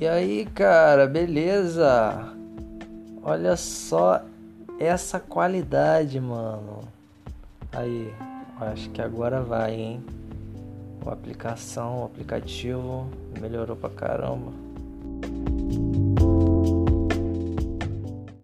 E aí, cara, beleza? Olha só essa qualidade, mano. Aí, acho que agora vai, hein? A aplicação, o aplicativo melhorou pra caramba.